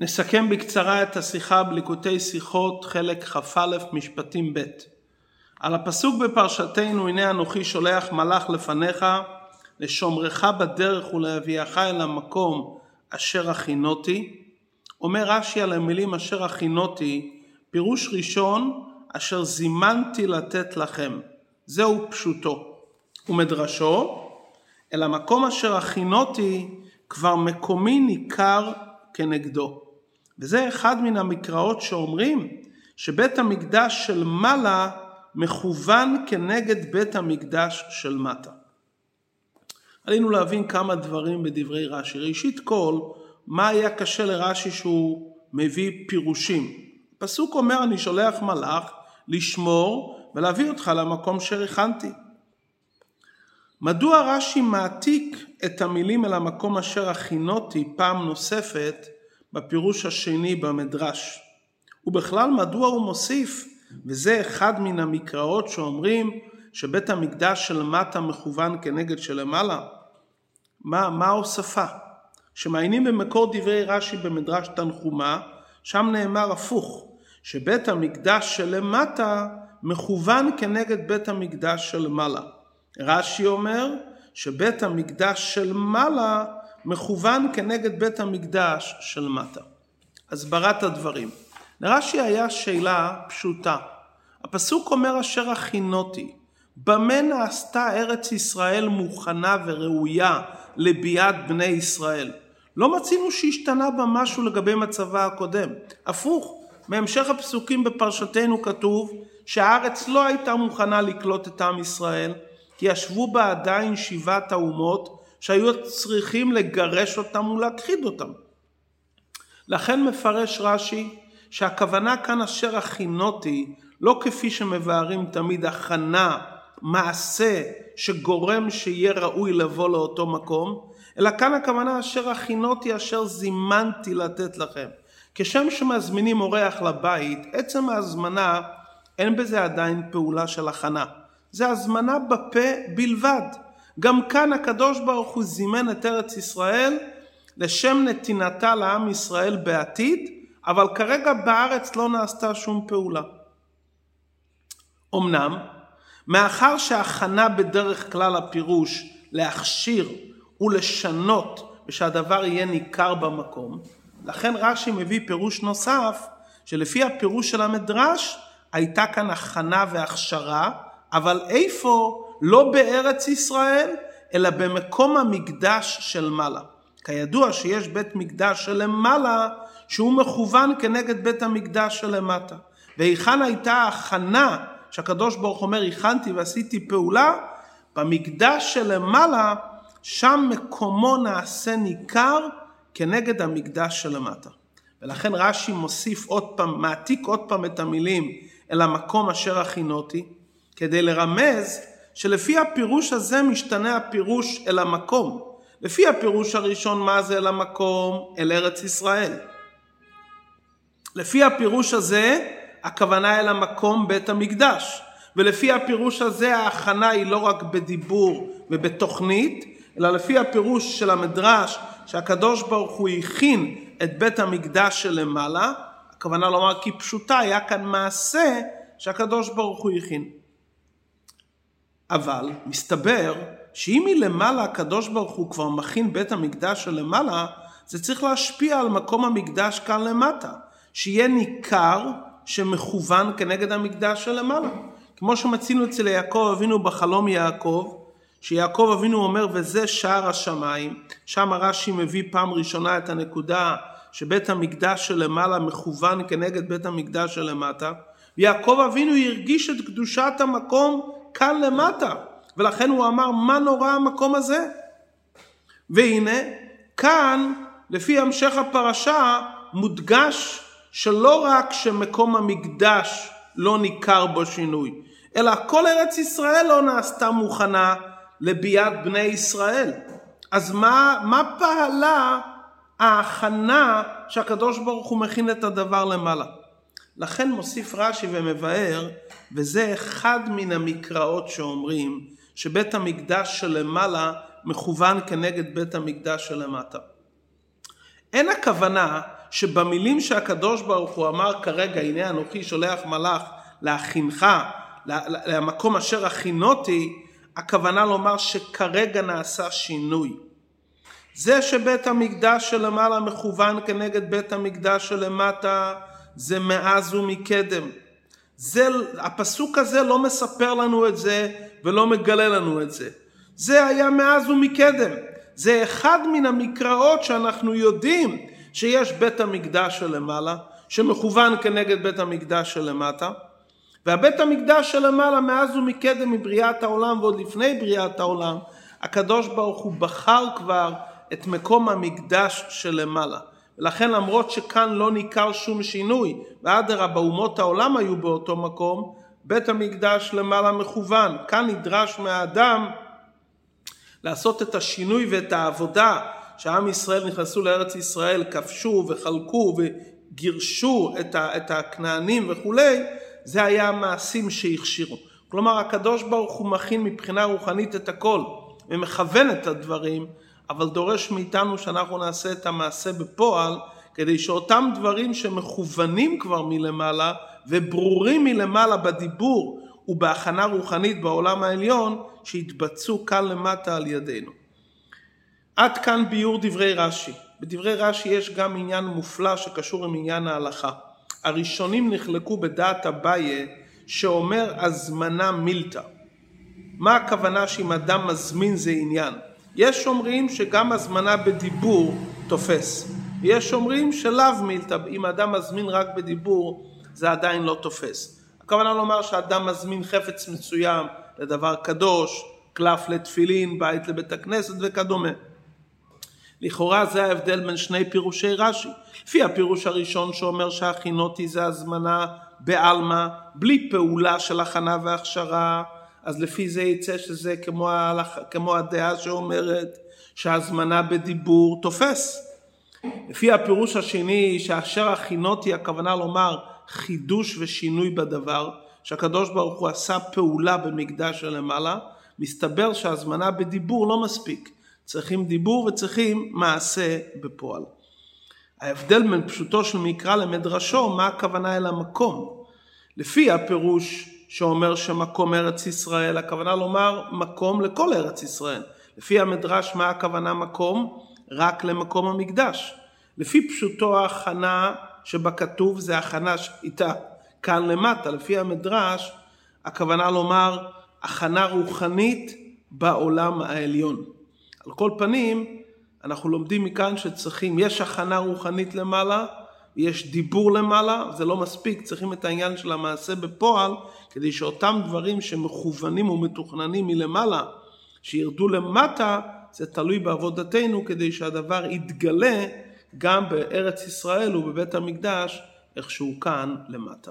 נסכם בקצרה את השיחה בליקוטי שיחות חלק כ"א משפטים ב'. על הפסוק בפרשתנו הנה אנוכי שולח מלאך לפניך לשומרך בדרך ולהביאך אל המקום אשר הכינותי. אומר רש"י על המילים אשר הכינותי פירוש ראשון אשר זימנתי לתת לכם זהו פשוטו ומדרשו אל המקום אשר הכינותי כבר מקומי ניכר כנגדו. וזה אחד מן המקראות שאומרים שבית המקדש של מעלה מכוון כנגד בית המקדש של מטה. עלינו להבין כמה דברים בדברי רש"י. ראשית כל, מה היה קשה לרש"י שהוא מביא פירושים? פסוק אומר אני שולח מלאך לשמור ולהביא אותך למקום שריחנתי. מדוע רש"י מעתיק את המילים אל המקום אשר הכינותי פעם נוספת בפירוש השני במדרש. ובכלל מדוע הוא מוסיף, וזה אחד מן המקראות שאומרים שבית המקדש של מטה מכוון כנגד שלמעלה? מה, מה ההוספה? שמעיינים במקור דברי רש"י במדרש תנחומה, שם נאמר הפוך, שבית המקדש שלמטה מכוון כנגד בית המקדש של מעלה. רש"י אומר שבית המקדש של מעלה מכוון כנגד בית המקדש של מטה. הסברת הדברים. לרש"י היה שאלה פשוטה. הפסוק אומר אשר הכינותי, במה נעשתה ארץ ישראל מוכנה וראויה לביאת בני ישראל? לא מצינו שהשתנה בה משהו לגבי מצבה הקודם. הפוך, בהמשך הפסוקים בפרשתנו כתוב שהארץ לא הייתה מוכנה לקלוט את עם ישראל, כי ישבו בה עדיין שבעת האומות שהיו צריכים לגרש אותם ולהכחיד אותם. לכן מפרש רש"י שהכוונה כאן אשר הכינותי לא כפי שמבארים תמיד הכנה, מעשה שגורם שיהיה ראוי לבוא לאותו מקום, אלא כאן הכוונה אשר הכינותי אשר זימנתי לתת לכם. כשם שמזמינים אורח לבית, עצם ההזמנה אין בזה עדיין פעולה של הכנה. זה הזמנה בפה בלבד. גם כאן הקדוש ברוך הוא זימן את ארץ ישראל לשם נתינתה לעם ישראל בעתיד, אבל כרגע בארץ לא נעשתה שום פעולה. אמנם, מאחר שהכנה בדרך כלל הפירוש להכשיר ולשנות ושהדבר יהיה ניכר במקום, לכן רש"י מביא פירוש נוסף, שלפי הפירוש של המדרש הייתה כאן הכנה והכשרה, אבל איפה לא בארץ ישראל, אלא במקום המקדש של מעלה. כידוע שיש בית מקדש שלמעלה שהוא מכוון כנגד בית המקדש שלמטה. והיכן הייתה ההכנה שהקדוש ברוך אומר הכנתי ועשיתי פעולה? במקדש שלמעלה שם מקומו נעשה ניכר כנגד המקדש שלמטה. ולכן רש"י מוסיף עוד פעם, מעתיק עוד פעם את המילים אל המקום אשר הכינותי, כדי לרמז שלפי הפירוש הזה משתנה הפירוש אל המקום. לפי הפירוש הראשון מה זה אל המקום? אל ארץ ישראל. לפי הפירוש הזה הכוונה אל המקום בית המקדש. ולפי הפירוש הזה ההכנה היא לא רק בדיבור ובתוכנית, אלא לפי הפירוש של המדרש שהקדוש ברוך הוא הכין את בית המקדש שלמעלה, הכוונה לומר כי פשוטה היה כאן מעשה שהקדוש ברוך הוא הכין. אבל מסתבר שאם מלמעלה הקדוש ברוך הוא כבר מכין בית המקדש שלמעלה, זה צריך להשפיע על מקום המקדש כאן למטה, שיהיה ניכר שמכוון כנגד המקדש שלמעלה. כמו שמצינו אצל יעקב אבינו בחלום יעקב, שיעקב אבינו אומר וזה שער השמיים, שם הרש"י מביא פעם ראשונה את הנקודה שבית המקדש שלמעלה מכוון כנגד בית המקדש שלמטה, ויעקב אבינו הרגיש את קדושת המקום כאן למטה, ולכן הוא אמר מה נורא המקום הזה? והנה כאן לפי המשך הפרשה מודגש שלא רק שמקום המקדש לא ניכר בו שינוי, אלא כל ארץ ישראל לא נעשתה מוכנה לביאת בני ישראל. אז מה, מה פעלה ההכנה שהקדוש ברוך הוא מכין את הדבר למעלה? לכן מוסיף רש"י ומבאר, וזה אחד מן המקראות שאומרים שבית המקדש שלמעלה מכוון כנגד בית המקדש שלמטה. אין הכוונה שבמילים שהקדוש ברוך הוא אמר כרגע, הנה אנוכי שולח מלאך להכינך למקום אשר הכינותי, הכוונה לומר שכרגע נעשה שינוי. זה שבית המקדש שלמעלה מכוון כנגד בית המקדש שלמטה, זה מאז ומקדם. זה, הפסוק הזה לא מספר לנו את זה ולא מגלה לנו את זה. זה היה מאז ומקדם. זה אחד מן המקראות שאנחנו יודעים שיש בית המקדש שלמעלה, שמכוון כנגד בית המקדש שלמטה, והבית המקדש שלמעלה מאז ומקדם מבריאת העולם ועוד לפני בריאת העולם, הקדוש ברוך הוא בחר כבר את מקום המקדש שלמעלה. ולכן למרות שכאן לא ניכר שום שינוי, ואדרבה אומות העולם היו באותו מקום, בית המקדש למעלה מכוון. כאן נדרש מהאדם לעשות את השינוי ואת העבודה שעם ישראל נכנסו לארץ ישראל, כבשו וחלקו וגירשו את הכנענים וכולי, זה היה המעשים שהכשירו. כלומר הקדוש ברוך הוא מכין מבחינה רוחנית את הכל ומכוון את הדברים, אבל דורש מאיתנו שאנחנו נעשה את המעשה בפועל כדי שאותם דברים שמכוונים כבר מלמעלה וברורים מלמעלה בדיבור ובהכנה רוחנית בעולם העליון שהתבצעו כאן למטה על ידינו. עד כאן ביור דברי רש"י. בדברי רש"י יש גם עניין מופלא שקשור עם עניין ההלכה. הראשונים נחלקו בדעת אביי שאומר הזמנה מילתא. מה הכוונה שאם אדם מזמין זה עניין? יש אומרים שגם הזמנה בדיבור תופס. יש אומרים שלאו מילתא, אם אדם מזמין רק בדיבור זה עדיין לא תופס. הכוונה לומר שאדם מזמין חפץ מסוים לדבר קדוש, קלף לתפילין, בית לבית הכנסת וכדומה. לכאורה זה ההבדל בין שני פירושי רש"י. לפי הפירוש הראשון שאומר שהכינותי זה הזמנה בעלמא, בלי פעולה של הכנה והכשרה, אז לפי זה יצא שזה כמו, ההלך, כמו הדעה שאומרת שהזמנה בדיבור תופס. לפי הפירוש השני, שאשר הכינותי הכוונה לומר חידוש ושינוי בדבר, שהקדוש ברוך הוא עשה פעולה במקדש שלמעלה, מסתבר שהזמנה בדיבור לא מספיק. צריכים דיבור וצריכים מעשה בפועל. ההבדל בין פשוטו של מקרא למדרשו, מה הכוונה אל המקום? לפי הפירוש שאומר שמקום ארץ ישראל, הכוונה לומר מקום לכל ארץ ישראל. לפי המדרש, מה הכוונה מקום? רק למקום המקדש. לפי פשוטו ההכנה שבכתוב זה הכנה איתה כאן למטה. לפי המדרש, הכוונה לומר הכנה רוחנית בעולם העליון. על כל פנים, אנחנו לומדים מכאן שצריכים, יש הכנה רוחנית למעלה, יש דיבור למעלה, זה לא מספיק, צריכים את העניין של המעשה בפועל, כדי שאותם דברים שמכוונים ומתוכננים מלמעלה, שירדו למטה, זה תלוי בעבודתנו כדי שהדבר יתגלה גם בארץ ישראל ובבית המקדש, איך שהוא כאן למטה.